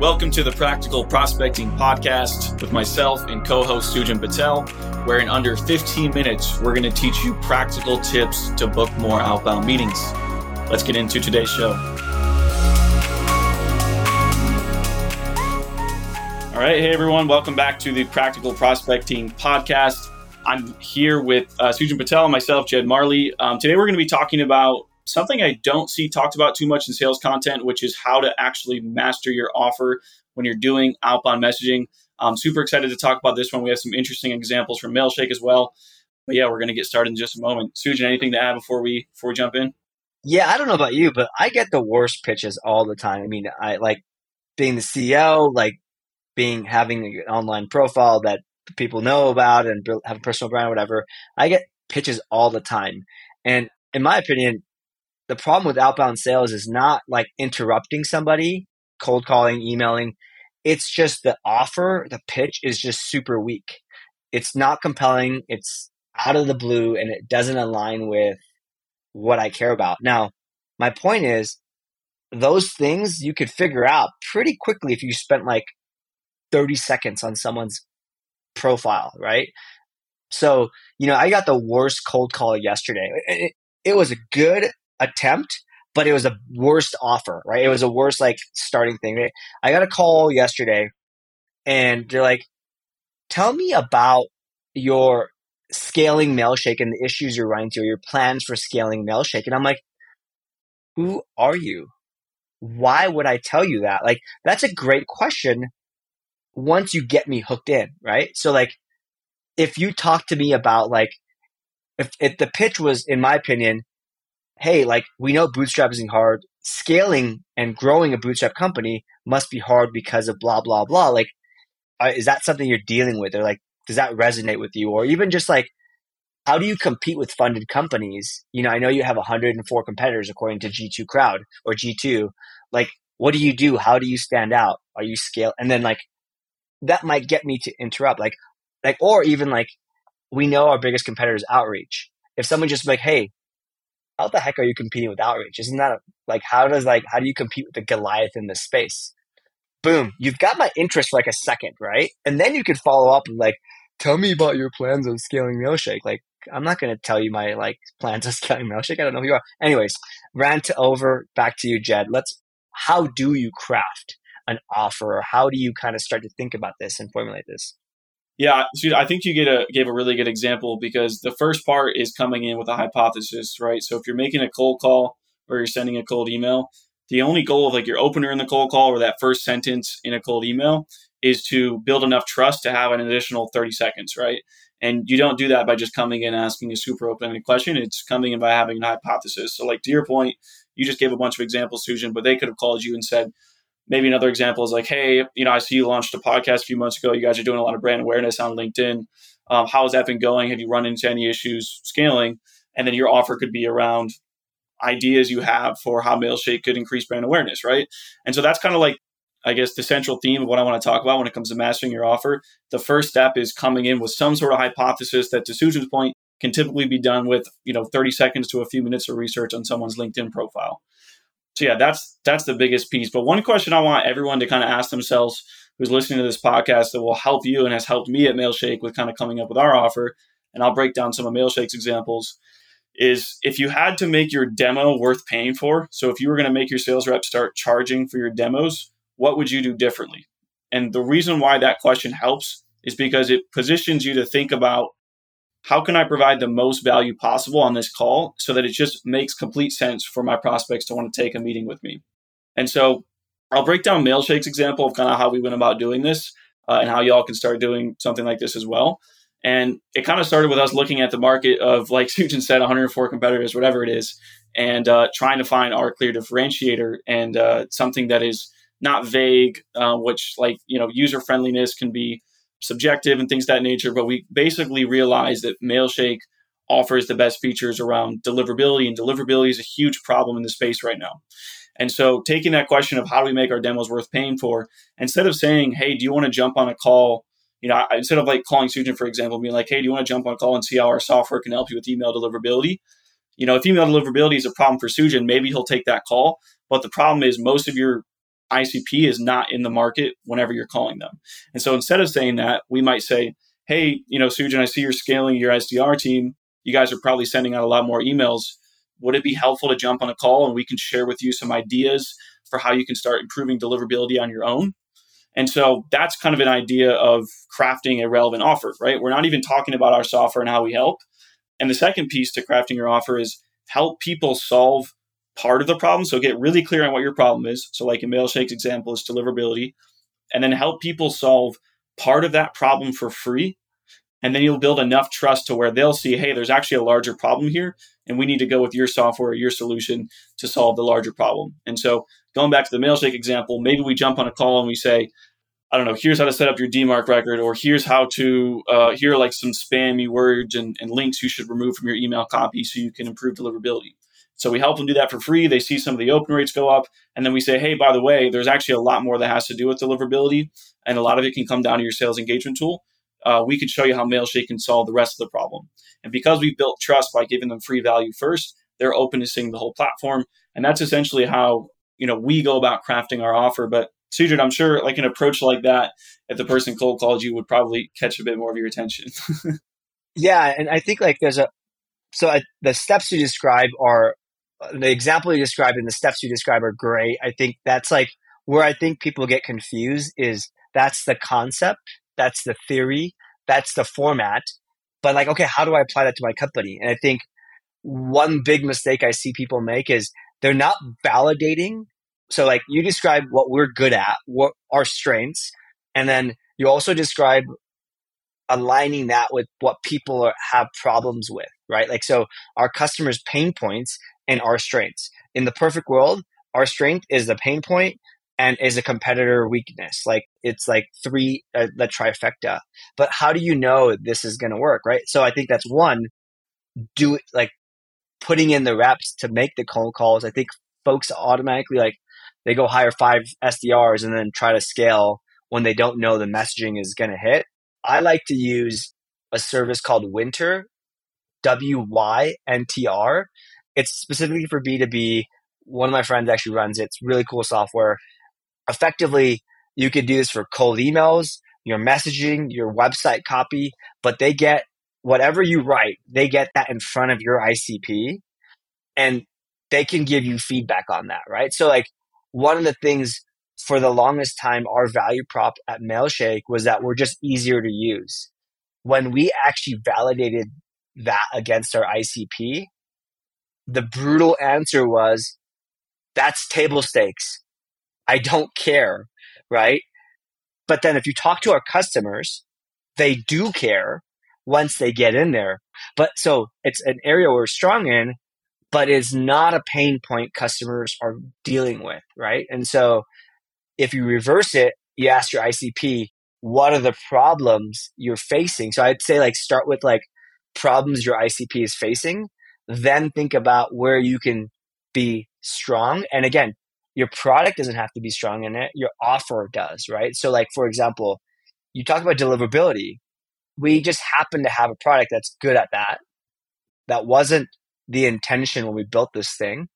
Welcome to the Practical Prospecting Podcast with myself and co host Sujan Patel, where in under 15 minutes, we're going to teach you practical tips to book more outbound meetings. Let's get into today's show. All right. Hey, everyone. Welcome back to the Practical Prospecting Podcast. I'm here with uh, Sujan Patel and myself, Jed Mahrle. Um, today, we're going to be talking about something I don't see talked about too much in sales content, which is how to actually master your offer when you're doing outbound messaging. I'm super excited to talk about this one. We have some interesting examples from Mailshake as well. But yeah, we're going to get started in just a moment. Sujan, anything to add before we before we jump in? Yeah, I don't know about you, but I get the worst pitches all the time. I mean, I like being the CEO, like being having an online profile that people know about and have a personal brand or whatever. I get pitches all the time. And in my opinion, the problem with outbound sales is not like interrupting somebody, cold calling, emailing. It's just the offer, the pitch is just super weak. It's not compelling. It's out of the blue and it doesn't align with what I care about. Now, my point is those things you could figure out pretty quickly if you spent like 30 seconds on someone's profile, right? So, you know, I got the worst cold call yesterday. It, it was a good attempt, but it was a worst offer, right? It was a worst like starting thing. I got a call yesterday and they're like, tell me about your scaling Mailshake and the issues you're running into, your plans for scaling Mailshake. And I'm like, who are you? Why would I tell you that? Like, that's a great question once you get me hooked in, right? So, like, if you talk to me about, like, if, if the pitch was, in my opinion, hey, like we know bootstrapping hard. Scaling and growing a bootstrap company must be hard because of blah blah blah. Like, uh, is that something you're dealing with, or like, does that resonate with you, or even just like, how do you compete with funded companies? You know, I know you have 104 competitors according to G2 Crowd or G2. Like, what do you do? How do you stand out? Are you scale? And then like, that might get me to interrupt. Like, like, or even like, we know our biggest competitor is outreach. If someone just like, hey, how the heck are you competing with outreach? Isn't that like how does like how do you compete with the Goliath in this space? Boom, you've got my interest for like a second, right? And then you could follow up and like, tell me about your plans on scaling Mailshake. Like, I'm not going to tell you my like plans on scaling Mailshake. I don't know who you are. Anyways, rant over. Back to you, Jed. Let's. How do you craft an offer? Or how do you kind of start to think about this and formulate this? Yeah, I think you get a, gave a really good example because the first part is coming in with a hypothesis, right? So if you're making a cold call or you're sending a cold email, the only goal of like your opener in the cold call or that first sentence in a cold email is to build enough trust to have an additional 30 seconds, right? And you don't do that by just coming in asking a super open-ended question. It's coming in by having an hypothesis. So, like to your point, you just gave a bunch of examples, Sujan, but they could have called you and said, maybe another example is like, hey, you know, I see you launched a podcast a few months ago. You guys are doing a lot of brand awareness on LinkedIn. Um, how has that been going? Have you run into any issues scaling? And then your offer could be around ideas you have for how Mailshake could increase brand awareness, right? And so that's kind of like, I guess, the central theme of what I want to talk about when it comes to mastering your offer. The first step is coming in with some sort of hypothesis that, to Sujan's point, can typically be done with you know 30 seconds to a few minutes of research on someone's LinkedIn profile. So yeah, that's that's the biggest piece. But one question I want everyone to kind of ask themselves who's listening to this podcast that will help you and has helped me at Mailshake with kind of coming up with our offer, and I'll break down some of Mailshake's examples, is if you had to make your demo worth paying for, so if you were going to make your sales rep start charging for your demos, what would you do differently? And the reason why that question helps is because it positions you to think about how can I provide the most value possible on this call so that it just makes complete sense for my prospects to want to take a meeting with me? And so I'll break down Mailshake's example of kind of how we went about doing this uh, and how y'all can start doing something like this as well. And it kind of started with us looking at the market of, like Sujan said, 104 competitors, whatever it is, and uh, trying to find our clear differentiator and uh, something that is not vague, uh, which, like, you know, user friendliness can be subjective and things that nature, but we basically realized that Mailshake offers the best features around deliverability, and deliverability is a huge problem in the space right now. And so, taking that question of how do we make our demos worth paying for, instead of saying, "Hey, do you want to jump on a call?" You know, instead of like calling Sujan, for example, being like, "Hey, do you want to jump on a call and see how our software can help you with email deliverability?" You know, if email deliverability is a problem for Sujan, maybe he'll take that call. But the problem is, most of your ICP is not in the market whenever you're calling them. And so instead of saying that, we might say, hey, you know, Sujan, I see you're scaling your SDR team. You guys are probably sending out a lot more emails. Would it be helpful to jump on a call and we can share with you some ideas for how you can start improving deliverability on your own? And so that's kind of an idea of crafting a relevant offer, right? We're not even talking about our software and how we help. And the second piece to crafting your offer is help people solve part of the problem. So get really clear on what your problem is. So, like in Mailshake's example, is deliverability, and then help people solve part of that problem for free. And then you'll build enough trust to where they'll see, hey, there's actually a larger problem here, and we need to go with your software, or your solution to solve the larger problem. And so, going back to the Mailshake example, maybe we jump on a call and we say, I don't know, here's how to set up your DMARC record, or here's how to, uh, here are like some spammy words and, and links you should remove from your email copy so you can improve deliverability. So we help them do that for free. They see some of the open rates go up. And then we say, hey, by the way, there's actually a lot more that has to do with deliverability. And a lot of it can come down to your sales engagement tool. Uh, we can show you how Mailshake can solve the rest of the problem. And because we built trust by giving them free value first, they're open to seeing the whole platform. And that's essentially how you know we go about crafting our offer. But Sujan, I'm sure like an approach like that, if the person cold called you, would probably catch a bit more of your attention. yeah, and I think like there's a so I, the steps you describe are the example you described and the steps you describe are great. I think that's like where I think people get confused is that's the concept, that's the theory, that's the format. But like, okay, how do I apply that to my company? And I think one big mistake I see people make is they're not validating. So like you describe what we're good at, what our strengths, and then you also describe aligning that with what people are, have problems with, right? Like so our customers' pain points and our strengths. In the perfect world, our strength is the pain point and is a competitor weakness. Like it's like three, uh, the trifecta. But how do you know this is going to work, right? So I think that's one, do like putting in the reps to make the cold calls. I think folks automatically like they go hire five SDRs and then try to scale when they don't know the messaging is going to hit. I like to use a service called Wynter, W Y N T R. It's specifically for B2B. One of my friends actually runs it. It's really cool software. Effectively, you could do this for cold emails, your messaging, your website copy, but they get whatever you write, they get that in front of your ICP and they can give you feedback on that, right? So, like, one of the things for the longest time, our value prop at Mailshake was that we're just easier to use. When we actually validated that against our ICP, the brutal answer was, that's table stakes. I don't care, right? But then if you talk to our customers, they do care once they get in there. But so it's an area we're strong in, but it's not a pain point customers are dealing with, right? And so if you reverse it, you ask your ICP, what are the problems you're facing? So I'd say like start with like problems your ICP is facing then think about where you can be strong. And again, your product doesn't have to be strong in it, your offer does, right? So, like, for example, you talk about deliverability. We just happen to have a product that's good at that. That wasn't the intention when we built this thing.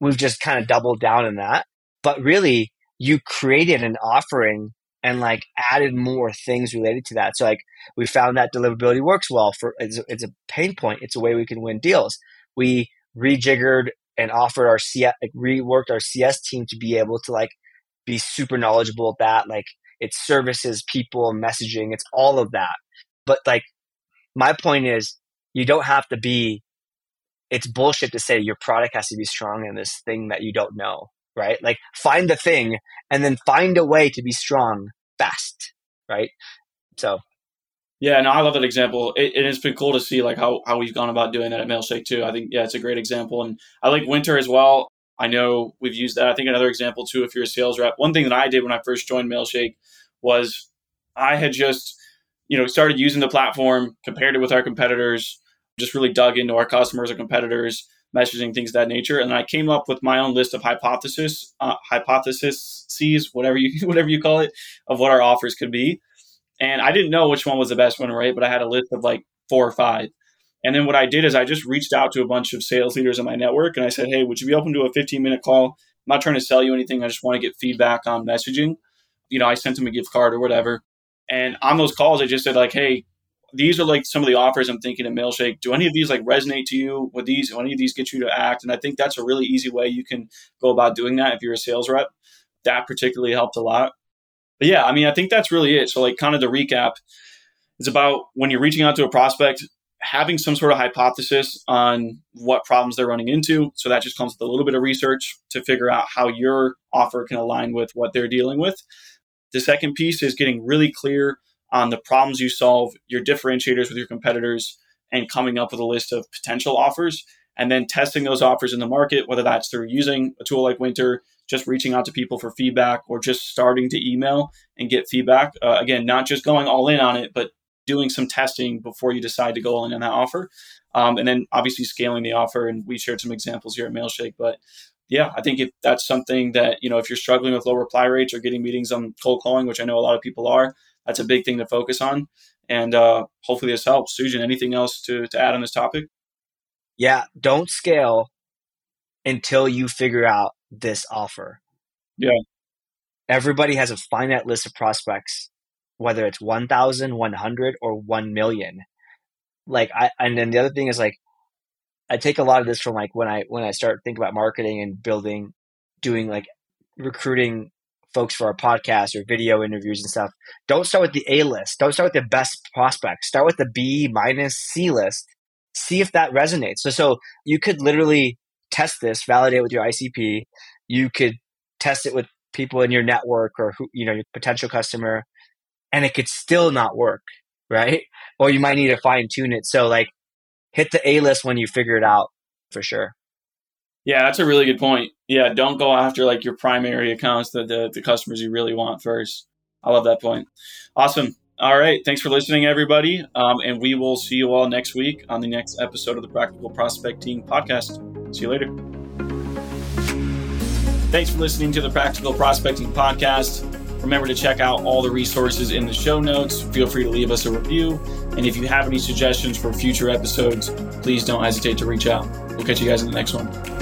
We've just kind of doubled down in that. But really, you created an offering and like added more things related to that. So like we found that deliverability works well for it's it's a pain point. It's a way we can win deals we rejiggered and offered our CS, like reworked our CS team to be able to like be super knowledgeable at that. Like it's services, people, messaging, it's all of that. But like my point is, you don't have to be. It's bullshit to say your product has to be strong in this thing that you don't know, right? Like find the thing and then find a way to be strong fast, right? So yeah, no, I love that example. It, it has been cool to see like how, how we've gone about doing that at Mailshake too. I think yeah, it's a great example, and I like Wynter as well. I know we've used that. I think another example too, if you're a sales rep, one thing that I did when I first joined Mailshake was I had just you know started using the platform, compared it with our competitors, just really dug into our customers or competitors, messaging things that nature, and I came up with my own list of hypothesis uh, hypotheses, whatever you whatever you call it, of what our offers could be and I didn't know which one was the best one, right? But I had a list of like four or five. And then what I did is I just reached out to a bunch of sales leaders in my network and I said, hey, would you be open to a 15 minute call I'm not trying to sell you anything. I just want to get feedback on messaging. You know, I sent them a gift card or whatever. And on those calls, I just said like, hey, these are like some of the offers I'm thinking at Mailshake. Do any of these like resonate to you? Would these, do any of these get you to act? And I think that's a really easy way you can go about doing that if you're a sales rep. That particularly helped a lot. But yeah, I mean, I think that's really it. So like kind of to recap, it's about when you're reaching out to a prospect, having some sort of hypothesis on what problems they're running into. So that just comes with a little bit of research to figure out how your offer can align with what they're dealing with. The second piece is getting really clear on the problems you solve, your differentiators with your competitors, and coming up with a list of potential offers. And then testing those offers in the market, whether that's through using a tool like Wynter, just reaching out to people for feedback, or just starting to email and get feedback. Uh, again, not just going all in on it, but doing some testing before you decide to go all in on that offer. Um, and then obviously scaling the offer. And we shared some examples here at Mailshake. But yeah, I think if that's something that, you know, if you're struggling with low reply rates or getting meetings on cold calling, which I know a lot of people are, that's a big thing to focus on. And uh, hopefully this helps. Sujan, anything else to, to add on this topic? Yeah, don't scale until you figure out this offer. Yeah. Everybody has a finite list of prospects whether it's 1,000, 100, or 1 million. Like, I, and then the other thing is like, I take a lot of this from like when I, when I start thinking about marketing and building, doing like recruiting folks for our podcast or video interviews and stuff. Don't start with the A list. Don't start with the best prospects. Start with the B minus C list. See if that resonates. So, so you could literally test this, validate with your ICP. You could test it with people in your network or who, you know, your potential customer and it could still not work, right? Or you might need to fine tune it. So like hit the A list when you figure it out for sure. Yeah, that's a really good point. Yeah, don't go after like your primary accounts, the, the, the customers you really want first. I love that point. Awesome. All right. Thanks for listening, everybody. Um, and we will see you all next week on the next episode of the Practical Prospecting Podcast. See you later. Thanks for listening to the Practical Prospecting Podcast. Remember to check out all the resources in the show notes. Feel free to leave us a review. And if you have any suggestions for future episodes, please don't hesitate to reach out. We'll catch you guys in the next one.